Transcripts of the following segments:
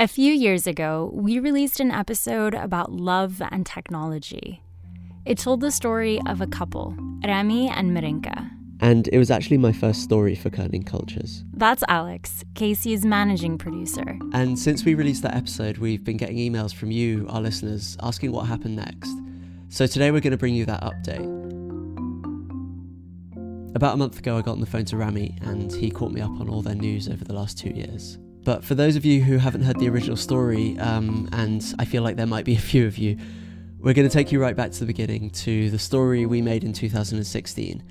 A few years ago, we released an episode about love and technology. It told the story of a couple, Rami and Marinka. And it was actually my first story for Kerning Cultures. That's Alex, Casey's managing producer. And since we released that episode, we've been getting emails from you, our listeners, asking what happened next. So today we're going to bring you that update. About a month ago, I got on the phone to Rami and he caught me up on all their news over the last two years. But for those of you who haven't heard the original story, um, and I feel like there might be a few of you, we're going to take you right back to the beginning to the story we made in 2016.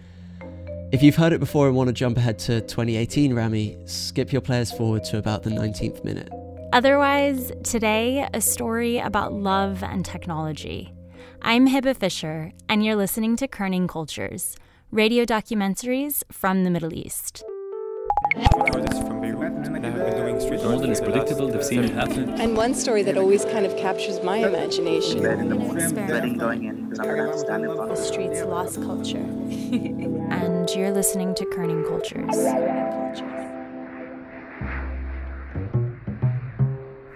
If you've heard it before and want to jump ahead to 2018, Rami, skip your players forward to about the 19th minute. Otherwise, today, a story about love and technology. I'm Hebah Fisher, and you're listening to Kerning Cultures, radio documentaries from the Middle East. More than is predictable, they've seen it happen. And one story that always kind of captures my imagination. the morning, dreading going in because I'm gonna have to stand up on The streets lost culture. And you're listening to Kerning Cultures.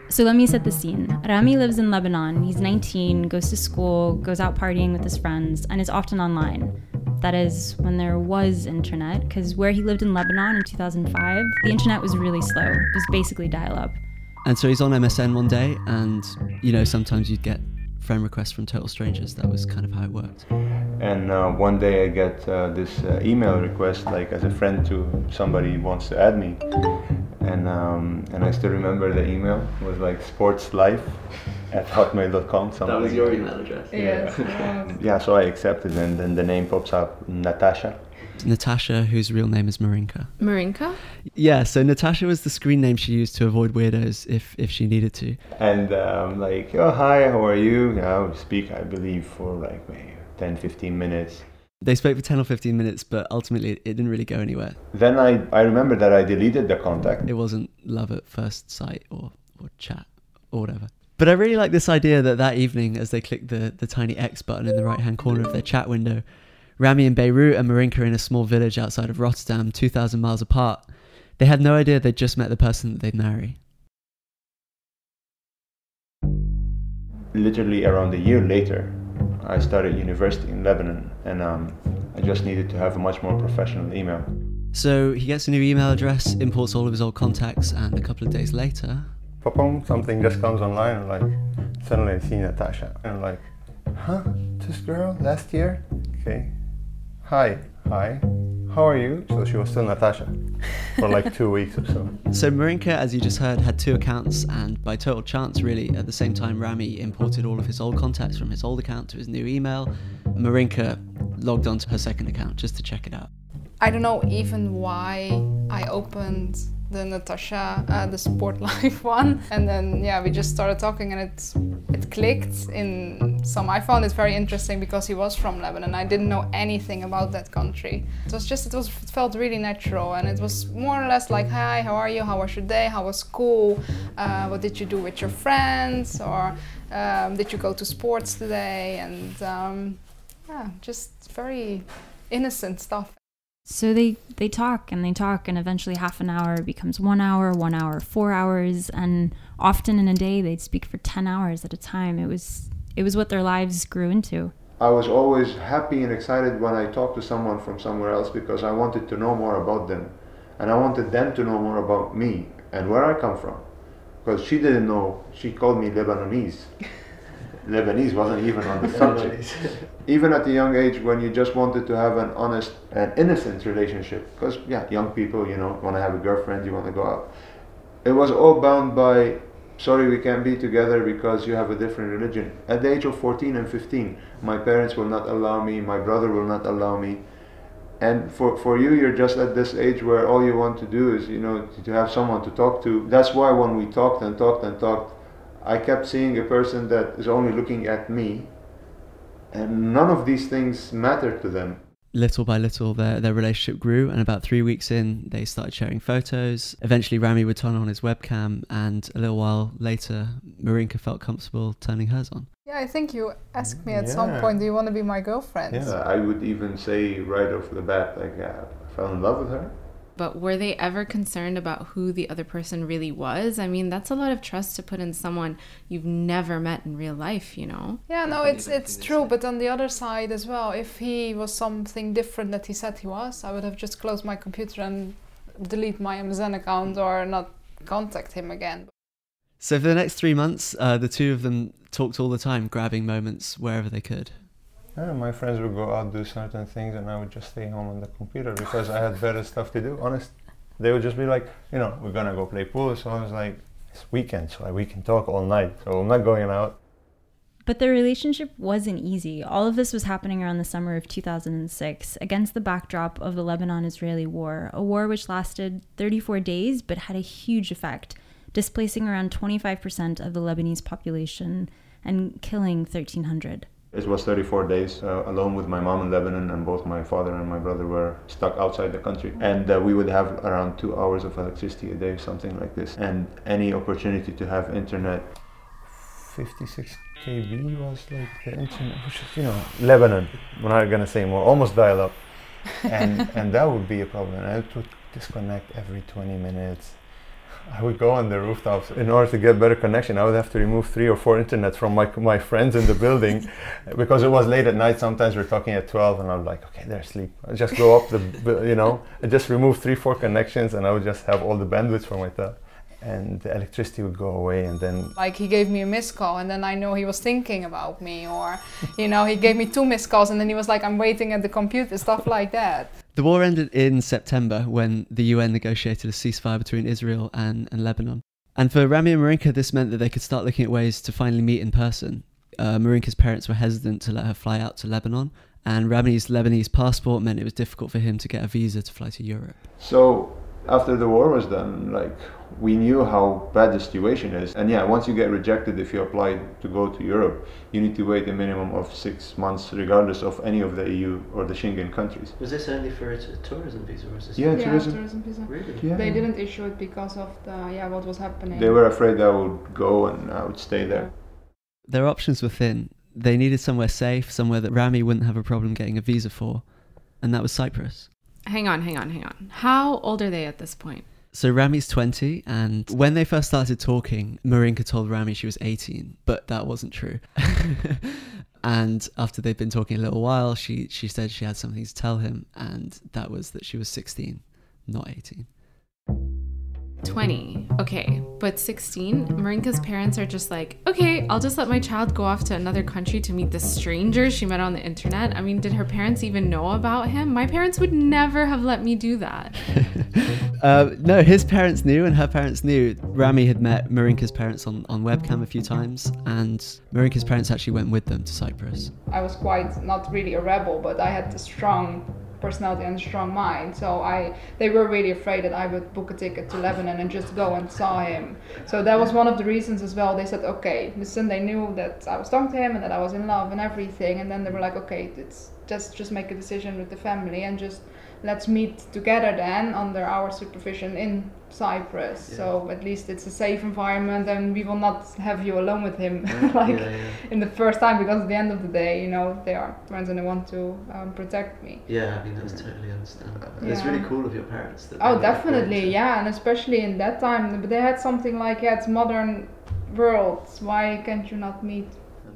So let me set the scene. Rami lives in Lebanon. He's 19, goes to school, goes out partying with his friends, and is often online. That is, when there was internet, because where he lived in Lebanon in 2005, the internet was really slow. It was basically dial up. And so he's on MSN one day, and you know, sometimes you'd get friend requests from total strangers. That was kind of how it worked. And uh, one day I get uh, this uh, email request, like as a friend to somebody wants to add me, and um, and I still remember the email it was like sportslife at hotmail.com. Something. That was your email address. Yeah. yeah. So I accepted, and then the name pops up, Natasha. Natasha, whose real name is Marinka. Marinka? Yeah, so Natasha was the screen name she used to avoid weirdos if, if she needed to. And um, like, oh hi, how are you? Yeah, we speak, I believe, for like maybe 10, 15 minutes. They spoke for 10 or 15 minutes, but ultimately it didn't really go anywhere. Then I, I remember that I deleted the contact. It wasn't love at first sight or, or chat or whatever. But I really like this idea that that evening, as they clicked the, the tiny X button in the right hand corner of their chat window, Rami in Beirut and Marinka in a small village outside of Rotterdam, 2,000 miles apart, they had no idea they'd just met the person that they'd marry. literally around a year later, I started university in Lebanon, and um, I just needed to have a much more professional email. So he gets a new email address, imports all of his old contacts, and a couple of days later, Pop-on, something just comes online, and like suddenly I see Natasha, and I'm like, huh, this girl last year? Okay, hi, hi, how are you? So she was still Natasha for like two weeks or so. So Marinka, as you just heard, had two accounts, and by total chance, really, at the same time, Rami imported all of his old contacts from his old account to his new email. Marinka logged onto her second account just to check it out. I don't know even why I opened the Natasha, uh, the Sport Life one, and then yeah, we just started talking, and it it clicked in some. I found it very interesting because he was from Lebanon. I didn't know anything about that country. It was just it was it felt really natural, and it was more or less like, hi, how are you? How was your day? How was school? Uh, what did you do with your friends? Or um, did you go to sports today? And um, yeah, just very innocent stuff. So they they talk and they talk and eventually half an hour becomes 1 hour, 1 hour, 4 hours and often in a day they'd speak for 10 hours at a time. It was it was what their lives grew into. I was always happy and excited when I talked to someone from somewhere else because I wanted to know more about them. And I wanted them to know more about me and where I come from. Because she didn't know, she called me Lebanese. Lebanese wasn't even on the subject. even at a young age when you just wanted to have an honest and innocent relationship. Because, yeah, young people, you know, want to have a girlfriend, you want to go out. It was all bound by sorry we can't be together because you have a different religion at the age of 14 and 15 my parents will not allow me my brother will not allow me and for, for you you're just at this age where all you want to do is you know to have someone to talk to that's why when we talked and talked and talked i kept seeing a person that is only looking at me and none of these things mattered to them Little by little, their, their relationship grew, and about three weeks in, they started sharing photos. Eventually, Rami would turn on his webcam, and a little while later, Marinka felt comfortable turning hers on. Yeah, I think you asked me at some point, do you want to be my girlfriend? yeah i would even say right off the bat like i fell in love with her but were they ever concerned about who the other person really was? I mean, that's a lot of trust to put in someone you've never met in real life, you know? Yeah, no, it's it's true. But on the other side as well, if he was something different that he said he was, I would have just closed my computer and delete my Amazon account or not contact him again. So for the next three months, uh, the two of them talked all the time, grabbing moments wherever they could. Yeah, my friends would go out do certain things, and I would just stay home on the computer because I had better stuff to do. Honest, they would just be like, you know, we're gonna go play pool. So I was like, it's weekend, so we can talk all night. So I'm not going out. But their relationship wasn't easy. All of this was happening around the summer of 2006 against the backdrop of the Lebanon Israeli war, a war which lasted 34 days but had a huge effect, displacing around 25% of the Lebanese population and killing 1,300. It was 34 days uh, alone with my mom in Lebanon, and both my father and my brother were stuck outside the country. And uh, we would have around two hours of electricity a day, something like this. And any opportunity to have internet. 56 kb was like the internet, which is, you know, Lebanon. We're not gonna say more, almost dial up. And, and that would be a problem. I would disconnect every 20 minutes I would go on the rooftops in order to get better connection. I would have to remove three or four internet from my my friends in the building because it was late at night. Sometimes we're talking at twelve, and I'm like, okay, they're asleep. I just go up the, you know, I just remove three four connections, and I would just have all the bandwidth for myself and the electricity would go away and then like he gave me a missed call and then i know he was thinking about me or you know he gave me two missed calls and then he was like i'm waiting at the computer stuff like that. The war ended in september when the un negotiated a ceasefire between israel and, and lebanon. And for rami and marinka this meant that they could start looking at ways to finally meet in person. Uh, marinka's parents were hesitant to let her fly out to lebanon and rami's lebanese passport meant it was difficult for him to get a visa to fly to europe. So after the war was done, like we knew how bad the situation is. And yeah, once you get rejected, if you apply to go to Europe, you need to wait a minimum of six months, regardless of any of the EU or the Schengen countries. Was this only for a t- tourism visa, or was this? Yeah, yeah tourism. tourism visa. Really? Yeah. They didn't issue it because of the yeah what was happening. They were afraid I would go and I would stay there. Their options were thin. They needed somewhere safe, somewhere that Rami wouldn't have a problem getting a visa for, and that was Cyprus. Hang on, hang on, hang on. How old are they at this point? So Rami's 20, and when they first started talking, Marinka told Rami she was 18, but that wasn't true. and after they'd been talking a little while, she, she said she had something to tell him, and that was that she was 16, not 18. 20. Okay, but 16, Marinka's parents are just like, okay, I'll just let my child go off to another country to meet the stranger she met on the internet. I mean, did her parents even know about him? My parents would never have let me do that. uh, no, his parents knew, and her parents knew. Rami had met Marinka's parents on, on webcam a few times, and Marinka's parents actually went with them to Cyprus. I was quite not really a rebel, but I had a strong personality and strong mind. So I, they were really afraid that I would book a ticket to Lebanon and just go and saw him. So that was one of the reasons as well. They said, okay, listen, they knew that I was talking to him and that I was in love and everything. And then they were like, okay, it's just just make a decision with the family and just let's meet together then under our supervision in Cyprus. Yeah. So at least it's a safe environment, and we will not have you alone with him like yeah, yeah. in the first time because at the end of the day, you know, they are friends and they want to um, protect me. Yeah, I mean that's totally understandable. It's really cool of your parents. oh, definitely, yeah, and especially in that time, but they had something like, yeah, it's modern world. Why can't you not meet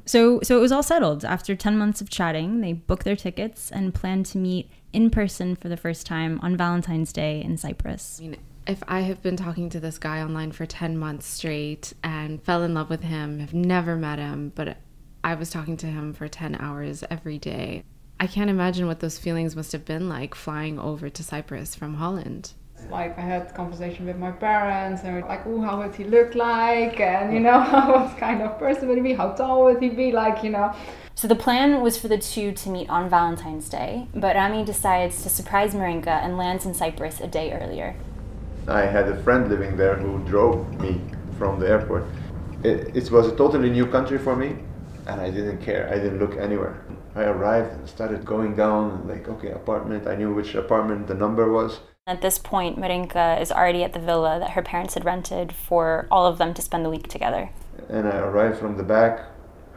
so, so it was all settled. After 10 months of chatting, they booked their tickets and planned to meet in person for the first time on Valentine's Day in Cyprus. I mean, if I have been talking to this guy online for 10 months straight and fell in love with him, have never met him, but I was talking to him for 10 hours every day, I can't imagine what those feelings must have been like flying over to Cyprus from Holland like I had conversation with my parents and we're like, oh, how would he look like? And you know, what kind of person would he be? How tall would he be? Like, you know. So the plan was for the two to meet on Valentine's Day, but Rami decides to surprise Marinka and lands in Cyprus a day earlier. I had a friend living there who drove me from the airport. It, it was a totally new country for me, and I didn't care. I didn't look anywhere. I arrived and started going down, like, okay, apartment. I knew which apartment the number was. At this point, Marinka is already at the villa that her parents had rented for all of them to spend the week together. And I arrived from the back,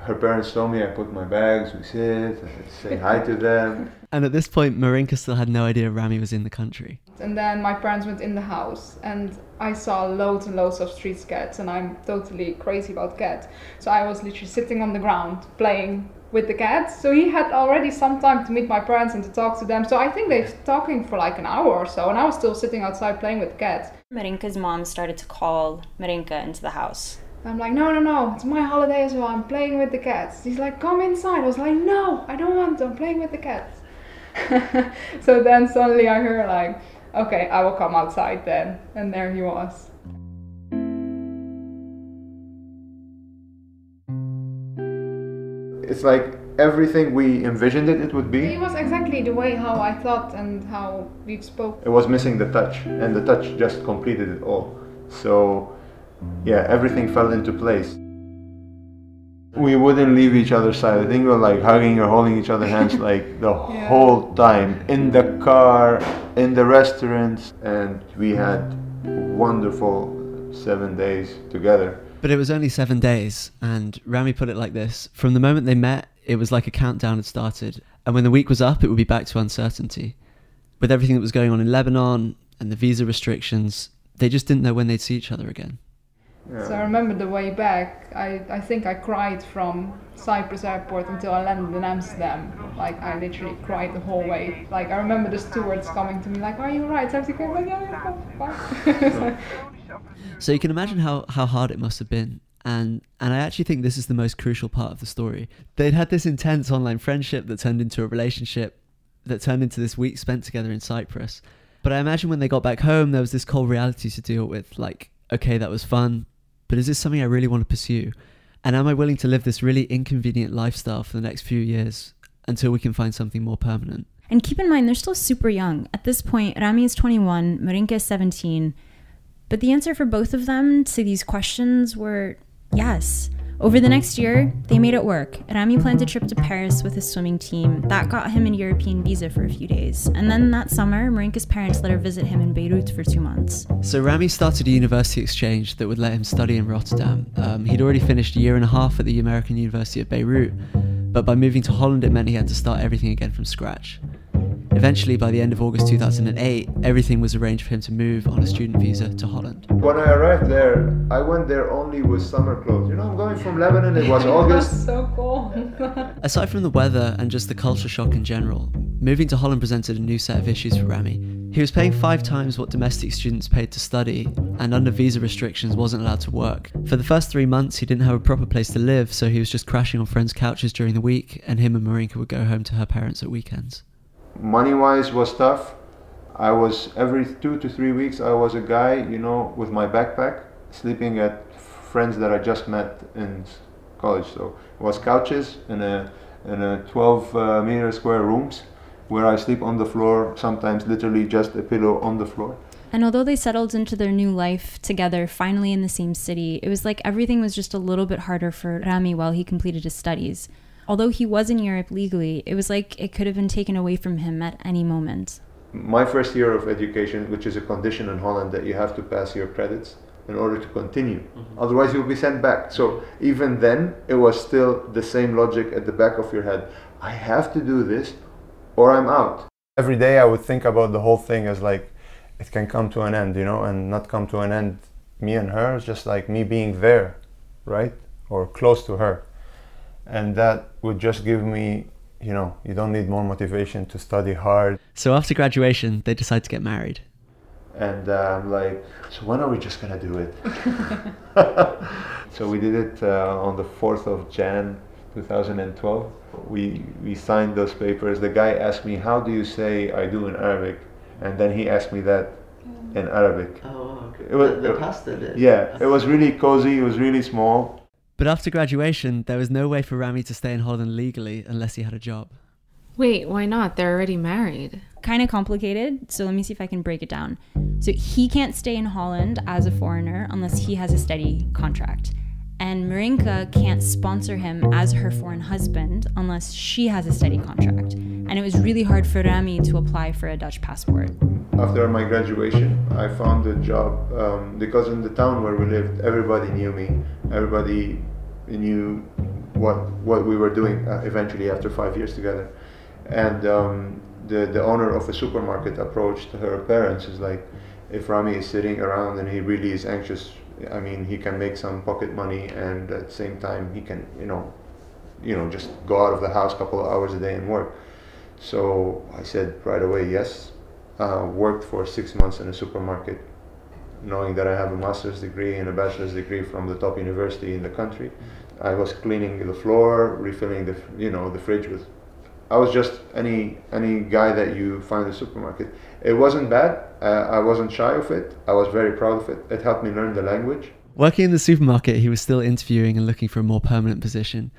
her parents told me I put my bags, we sit, I say hi to them. And at this point, Marinka still had no idea Rami was in the country. And then my parents went in the house, and I saw loads and loads of street cats, and I'm totally crazy about cats. So I was literally sitting on the ground playing with the cats. So he had already some time to meet my parents and to talk to them. So I think they're talking for like an hour or so, and I was still sitting outside playing with the cats. Marinka's mom started to call Marinka into the house. I'm like, no, no, no, it's my holiday as well. I'm playing with the cats. He's like, come inside. I was like, no, I don't want to. I'm playing with the cats. so then suddenly I heard like, okay, I will come outside then. And there he was. It's like everything we envisioned it, it would be. It was exactly the way how I thought and how we spoke. It was missing the touch, and the touch just completed it all. So, yeah, everything fell into place. We wouldn't leave each other's side. I think we were like hugging or holding each other's hands like the Yeah. whole time in the car, in the restaurants, and we had wonderful seven days together. But it was only seven days, and Rami put it like this From the moment they met, it was like a countdown had started, and when the week was up, it would be back to uncertainty. With everything that was going on in Lebanon and the visa restrictions, they just didn't know when they'd see each other again. So I remember the way back, I, I think I cried from Cyprus airport until I landed in Amsterdam. Like I literally cried the whole way. Like I remember the stewards coming to me like, are you alright? Is everything okay? I'm like, yeah, yeah, fine. So you can imagine how, how hard it must have been. And and I actually think this is the most crucial part of the story. They'd had this intense online friendship that turned into a relationship that turned into this week spent together in Cyprus. But I imagine when they got back home there was this cold reality to deal with, like, okay, that was fun, but is this something I really want to pursue? And am I willing to live this really inconvenient lifestyle for the next few years until we can find something more permanent? And keep in mind, they're still super young. At this point, Rami is 21, Marinka is 17. But the answer for both of them to these questions were yes. Over the next year, they made it work. Rami planned a trip to Paris with his swimming team. That got him a European visa for a few days. And then that summer, Marinka's parents let her visit him in Beirut for two months. So Rami started a university exchange that would let him study in Rotterdam. Um, he'd already finished a year and a half at the American University of Beirut, but by moving to Holland, it meant he had to start everything again from scratch. Eventually, by the end of August 2008, everything was arranged for him to move on a student visa to Holland. When I arrived there, I went there only with summer clothes. You know, I'm going from Lebanon, it was August. was so cool. Aside from the weather and just the culture shock in general, moving to Holland presented a new set of issues for Rami. He was paying five times what domestic students paid to study, and under visa restrictions wasn't allowed to work. For the first three months, he didn't have a proper place to live, so he was just crashing on friends' couches during the week, and him and Marinka would go home to her parents at weekends. Money wise was tough. I was every two to three weeks I was a guy, you know, with my backpack, sleeping at friends that I just met in college. So it was couches in a in a 12 uh, meter square rooms where I sleep on the floor, sometimes literally just a pillow on the floor. And although they settled into their new life together, finally in the same city, it was like everything was just a little bit harder for Rami while he completed his studies. Although he was in Europe legally, it was like it could have been taken away from him at any moment. My first year of education, which is a condition in Holland that you have to pass your credits in order to continue. Mm-hmm. Otherwise, you'll be sent back. So even then, it was still the same logic at the back of your head. I have to do this, or I'm out. Every day, I would think about the whole thing as like it can come to an end, you know, and not come to an end. Me and her, it's just like me being there, right, or close to her, and that would just give me. You know, you don't need more motivation to study hard. So after graduation, they decide to get married. And uh, I'm like, so when are we just gonna do it? so we did it uh, on the 4th of Jan 2012. We, we signed those papers. The guy asked me, how do you say I do in Arabic? And then he asked me that in Arabic. Oh, okay. It was- Yeah, it was really cozy, it was really small. But after graduation, there was no way for Rami to stay in Holland legally unless he had a job. Wait, why not? They're already married. Kind of complicated, so let me see if I can break it down. So he can't stay in Holland as a foreigner unless he has a steady contract. And Marinka can't sponsor him as her foreign husband unless she has a steady contract. And it was really hard for Rami to apply for a Dutch passport. After my graduation, I found a job um, because in the town where we lived, everybody knew me. Everybody knew what what we were doing uh, eventually after five years together, and um, the the owner of a supermarket approached her parents. Is like, if Rami is sitting around and he really is anxious, I mean, he can make some pocket money, and at the same time, he can you know, you know, just go out of the house a couple of hours a day and work. So I said right away yes. Uh, worked for six months in a supermarket, knowing that I have a master's degree and a bachelor's degree from the top university in the country. I was cleaning the floor, refilling the you know the fridge with. I was just any any guy that you find in the supermarket. It wasn't bad. Uh, I wasn't shy of it. I was very proud of it. It helped me learn the language. Working in the supermarket, he was still interviewing and looking for a more permanent position.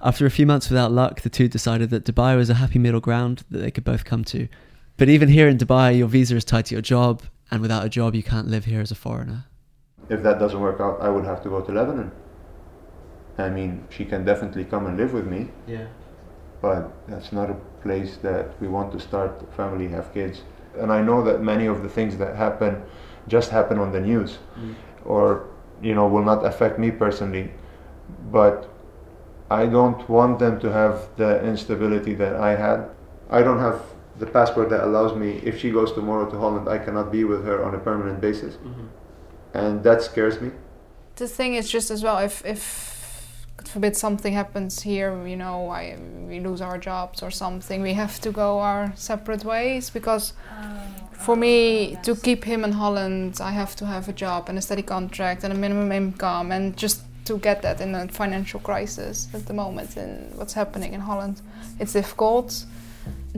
After a few months without luck, the two decided that Dubai was a happy middle ground that they could both come to. But even here in Dubai, your visa is tied to your job, and without a job, you can't live here as a foreigner. If that doesn't work out, I would have to go to Lebanon. I mean, she can definitely come and live with me, Yeah. but that's not a place that we want to start a family, have kids. And I know that many of the things that happen just happen on the news mm. or, you know, will not affect me personally. But I don't want them to have the instability that I had. I don't have the passport that allows me, if she goes tomorrow to Holland, I cannot be with her on a permanent basis. Mm-hmm. And that scares me. the thing is just as well if if God forbid something happens here, you know, I we lose our jobs or something, we have to go our separate ways because oh, for oh, me to keep him in Holland, I have to have a job and a steady contract and a minimum income and just to get that in a financial crisis at the moment and what's happening in Holland, it's difficult.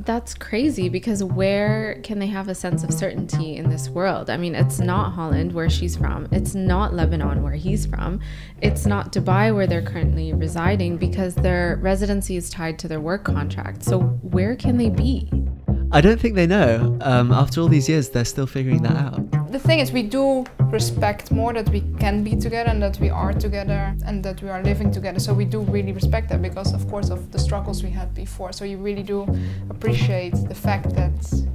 That's crazy because where can they have a sense of certainty in this world? I mean, it's not Holland where she's from. It's not Lebanon where he's from. It's not Dubai where they're currently residing because their residency is tied to their work contract. So where can they be? I don't think they know. Um, after all these years, they're still figuring that out. The thing is, we do respect more that we can be together and that we are together and that we are living together. So we do really respect that because, of course, of the struggles we had before. So you really do appreciate the fact that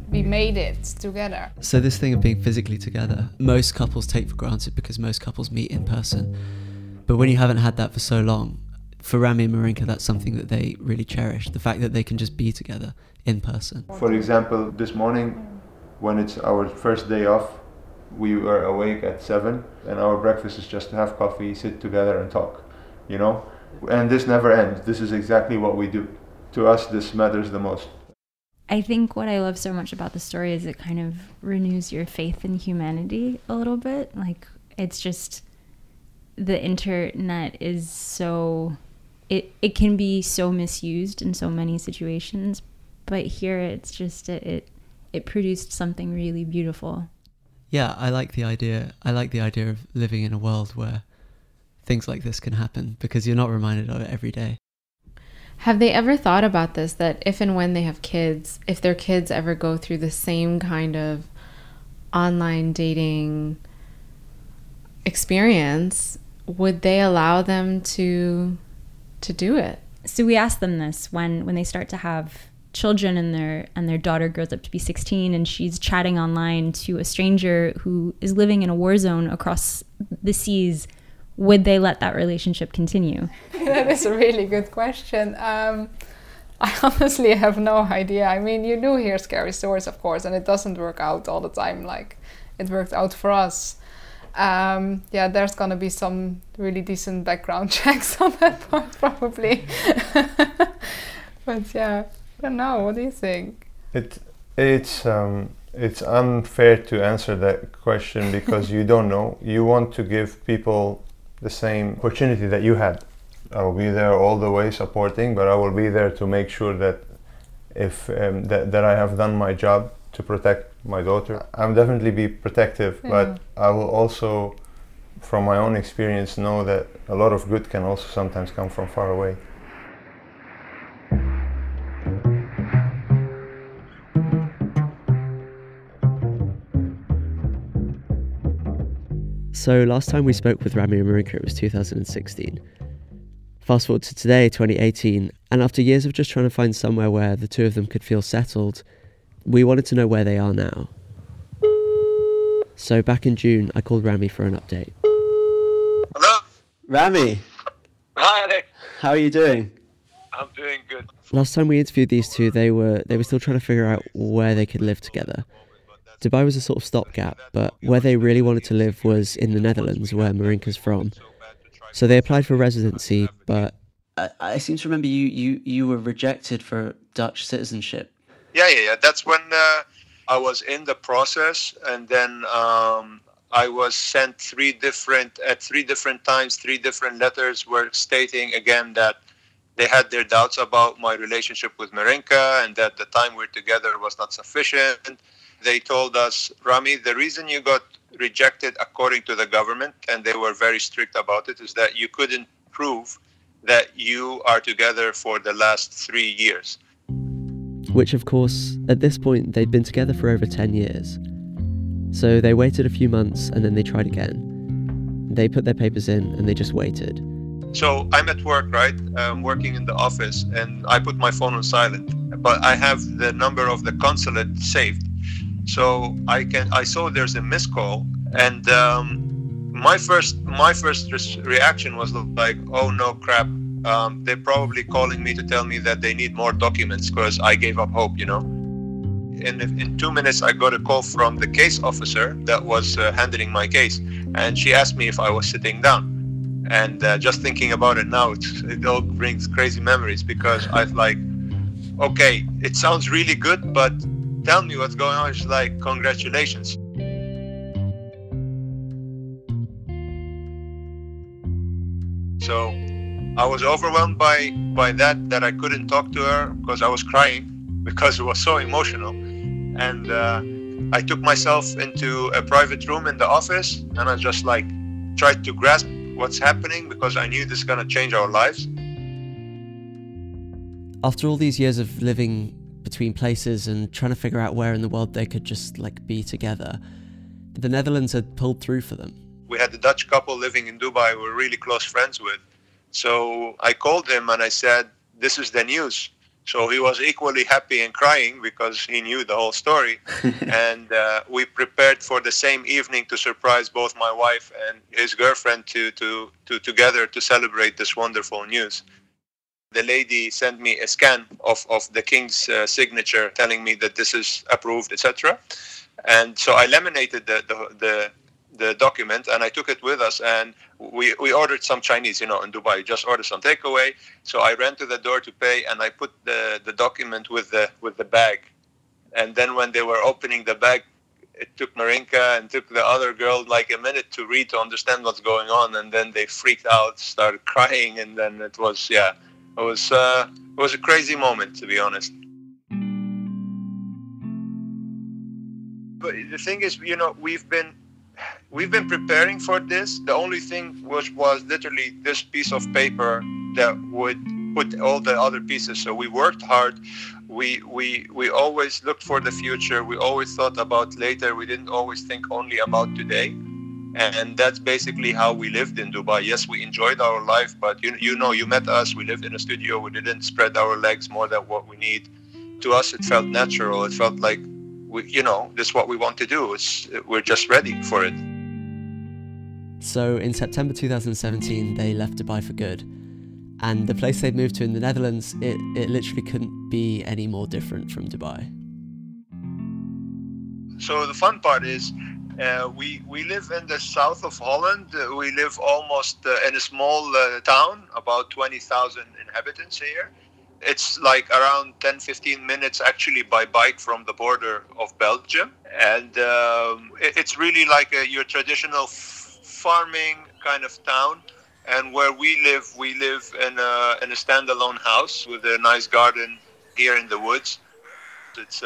we made it together. So, this thing of being physically together, most couples take for granted because most couples meet in person. But when you haven't had that for so long, for Rami and Marinka, that's something that they really cherish the fact that they can just be together in person. For example, this morning, when it's our first day off, we were awake at seven, and our breakfast is just to have coffee, sit together, and talk. You know, and this never ends. This is exactly what we do. To us, this matters the most. I think what I love so much about the story is it kind of renews your faith in humanity a little bit. Like it's just the internet is so it it can be so misused in so many situations, but here it's just it it, it produced something really beautiful. Yeah, I like the idea. I like the idea of living in a world where things like this can happen because you're not reminded of it every day. Have they ever thought about this that if and when they have kids, if their kids ever go through the same kind of online dating experience, would they allow them to to do it? So we asked them this when when they start to have children and their and their daughter grows up to be 16 and she's chatting online to a stranger who is living in a war zone across the seas would they let that relationship continue that is a really good question. Um, I honestly have no idea. I mean, you do hear scary stories, of course, and it doesn't work out all the time like it worked out for us. Um, yeah, there's gonna be some really decent background checks on that part, probably. but yeah, don't know. What do you think? It it's um, it's unfair to answer that question because you don't know. You want to give people the same opportunity that you had. I will be there all the way supporting, but I will be there to make sure that if um, that, that I have done my job to protect my daughter. I'm definitely be protective, but I will also, from my own experience, know that a lot of good can also sometimes come from far away. So last time we spoke with Rami and Marinka, it was 2016. Fast forward to today, 2018, and after years of just trying to find somewhere where the two of them could feel settled, we wanted to know where they are now. So back in June, I called Rami for an update. Hello? Rami, Hi, Alex. How are you doing? I'm doing good. Last time we interviewed these two, they were they were still trying to figure out where they could live together. Dubai was a sort of stopgap, but where they really wanted to live was in the Netherlands, where Marinka's from. So they applied for residency, but I, I seem to remember you, you, you were rejected for Dutch citizenship. Yeah, yeah, yeah. That's when uh, I was in the process, and then um, I was sent three different at three different times, three different letters were stating again that they had their doubts about my relationship with Marinka and that the time we're together was not sufficient. They told us, Rami, the reason you got rejected according to the government, and they were very strict about it, is that you couldn't prove that you are together for the last three years. Which, of course, at this point, they'd been together for over 10 years. So they waited a few months and then they tried again. They put their papers in and they just waited. So I'm at work, right? I'm working in the office and I put my phone on silent, but I have the number of the consulate saved. So I can I saw there's a missed call and um, my first my first reaction was like, oh no crap, um, they're probably calling me to tell me that they need more documents because I gave up hope, you know. In, in two minutes, I got a call from the case officer that was uh, handling my case, and she asked me if I was sitting down. And uh, just thinking about it now, it all brings crazy memories because I was like, okay, it sounds really good, but tell me what's going on. She's like, congratulations. So I was overwhelmed by by that that I couldn't talk to her because I was crying because it was so emotional, and uh, I took myself into a private room in the office and I just like tried to grasp what's happening because I knew this is gonna change our lives. After all these years of living between places and trying to figure out where in the world they could just like be together, the Netherlands had pulled through for them. We had a Dutch couple living in Dubai we were really close friends with. So I called him and I said, This is the news. So he was equally happy and crying because he knew the whole story. and uh, we prepared for the same evening to surprise both my wife and his girlfriend to, to, to together to celebrate this wonderful news. The lady sent me a scan of, of the king's uh, signature telling me that this is approved, etc. And so I laminated the, the, the the document and I took it with us and we, we ordered some Chinese, you know, in Dubai. Just order some takeaway. So I ran to the door to pay and I put the, the document with the with the bag. And then when they were opening the bag, it took Marinka and took the other girl like a minute to read to understand what's going on and then they freaked out, started crying and then it was yeah. It was uh, it was a crazy moment to be honest. But the thing is, you know, we've been we've been preparing for this. The only thing which was literally this piece of paper that would put all the other pieces. So we worked hard. We we we always looked for the future. We always thought about later. We didn't always think only about today. And that's basically how we lived in Dubai. Yes, we enjoyed our life, but you you know, you met us. We lived in a studio. We didn't spread our legs more than what we need. To us, it felt natural. It felt like we, you know, this is what we want to do. It's, we're just ready for it. So in September 2017, they left Dubai for good. And the place they'd moved to in the Netherlands, it, it literally couldn't be any more different from Dubai. So the fun part is uh, we we live in the south of Holland. Uh, we live almost uh, in a small uh, town, about 20,000 inhabitants here. It's like around 10, 15 minutes actually by bike from the border of Belgium. And um, it, it's really like a, your traditional farming kind of town. And where we live, we live in a, in a standalone house with a nice garden here in the woods. It's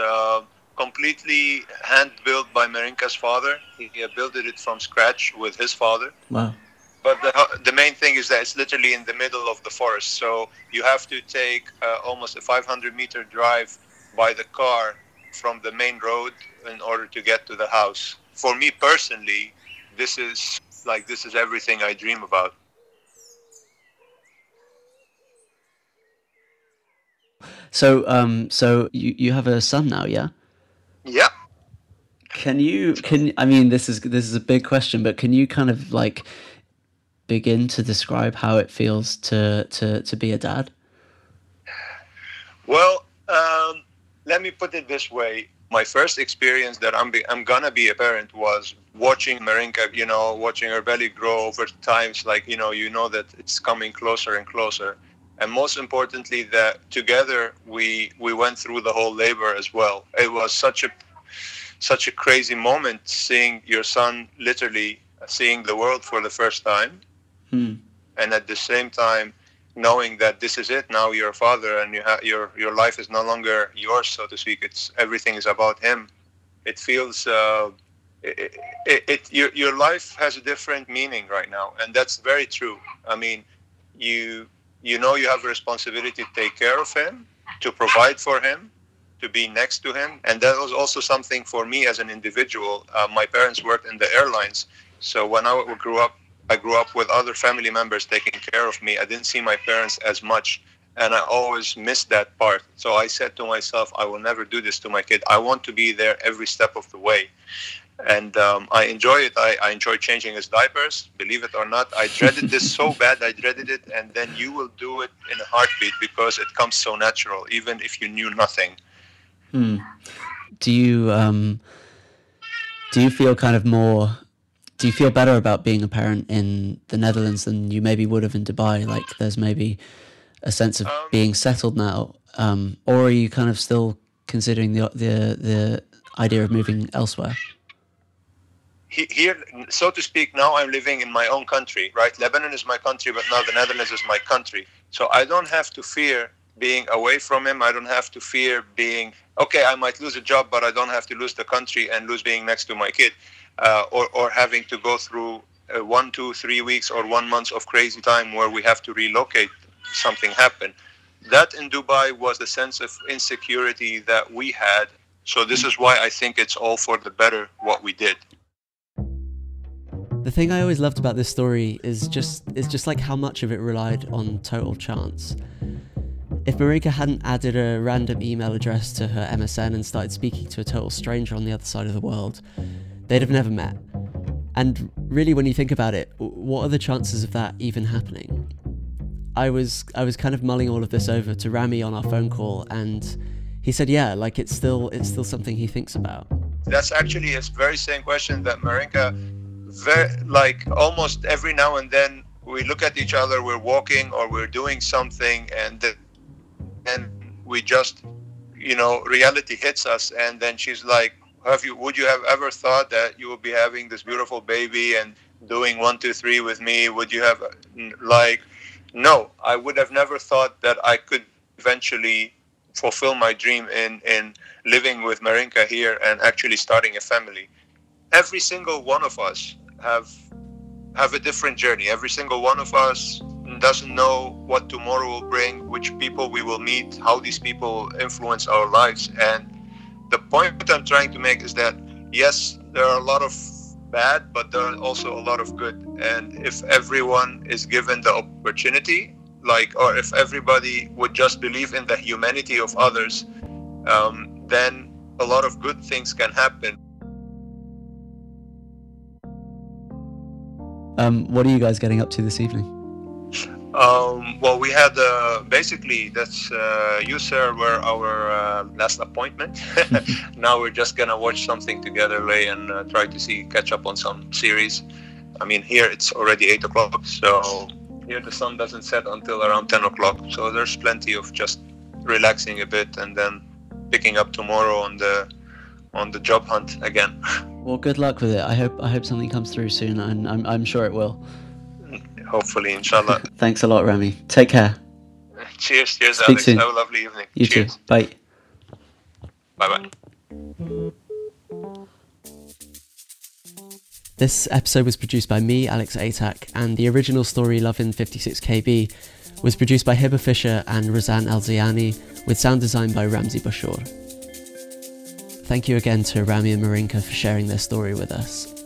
completely hand built by Marinka's father. He, he built it from scratch with his father. Wow. But the, the main thing is that it's literally in the middle of the forest. So you have to take uh, almost a 500 meter drive by the car from the main road in order to get to the house. For me personally, this is like this is everything I dream about. So, um, so you you have a son now, yeah? Yeah. Can you can I mean this is this is a big question, but can you kind of like begin to describe how it feels to to to be a dad? Well, um, let me put it this way. My first experience that I'm, be, I'm gonna be a parent was watching Marinka, you know, watching her belly grow over times, like, you know, you know that it's coming closer and closer. And most importantly, that together we, we went through the whole labor as well. It was such a, such a crazy moment seeing your son literally seeing the world for the first time. Hmm. And at the same time, knowing that this is it now you're a father and you your your life is no longer yours so to speak it's everything is about him it feels uh, it, it, it, your, your life has a different meaning right now and that's very true i mean you you know you have a responsibility to take care of him to provide for him to be next to him and that was also something for me as an individual uh, my parents worked in the airlines so when i grew up I grew up with other family members taking care of me. I didn't see my parents as much, and I always missed that part. So I said to myself, I will never do this to my kid. I want to be there every step of the way. And um, I enjoy it. I, I enjoy changing his diapers, believe it or not. I dreaded this so bad, I dreaded it. And then you will do it in a heartbeat because it comes so natural, even if you knew nothing. Hmm. Do you um, do you feel kind of more do you feel better about being a parent in the Netherlands than you maybe would have in Dubai? Like there's maybe a sense of Um, being settled now, um, or are you kind of still considering the the the idea of moving elsewhere? He- Here, so to speak, now I'm living in my own country, right? Lebanon is my country, but now the Netherlands is my country. So I don't have to fear being away from him. I don't have to fear being, okay, I might lose a job, but I don't have to lose the country and lose being next to my kid. uh, or, or having to go through uh, one, two, three weeks or one month of crazy time where we have to relocate, something happen. That in Dubai was the sense of insecurity that we had. So this is why I think it's all for the better what we did. The thing I always loved about this story is just is just like how much of it relied on total chance. If Marika hadn't added a random email address to her MSN and started speaking to a total stranger on the other side of the world, they'd have never met. And really, when you think about it, what are the chances of that even happening? I was I was kind of mulling all of this over to Rami on our phone call, and he said, "Yeah, like it's still it's still something he thinks about." That's actually a very same question that Marinka, like almost every now and then we look at each other, we're walking or we're doing something, and then we just, you know, reality hits us, and then she's like, "Have you? Would you have ever thought that you would be having this beautiful baby and doing one, two, three with me? Would you have like?" No, I would have never thought that I could eventually fulfill my dream in in living with Marinka here and actually starting a family. Every single one of us have have a different journey. Every single one of us doesn't know what tomorrow will bring, which people we will meet, how these people influence our lives. And the point I'm trying to make is that yes, there are a lot of bad, but there are also a lot of good. And if everyone is given the opportunity, like, or if everybody would just believe in the humanity of others, um, then a lot of good things can happen. Um, what are you guys getting up to this evening? Um, well, we had uh, basically that's uh, you, sir, were our uh, last appointment. now we're just gonna watch something together, Lay, and uh, try to see catch up on some series. I mean, here it's already eight o'clock, so here the sun doesn't set until around ten o'clock. So there's plenty of just relaxing a bit and then picking up tomorrow on the on the job hunt again. Well, good luck with it. I hope I hope something comes through soon, and I'm I'm sure it will. Hopefully, inshallah. Thanks a lot, Rami. Take care. cheers, cheers, Speak Alex. soon. Have a lovely evening. You cheers. too. Bye. Bye bye. This episode was produced by me, Alex Atack, and the original story, Love in 56KB, was produced by Hebah Fisher and Razan Alzayani, with sound design by Ramzi Bashour. Thank you again to Rami and Marinka for sharing their story with us.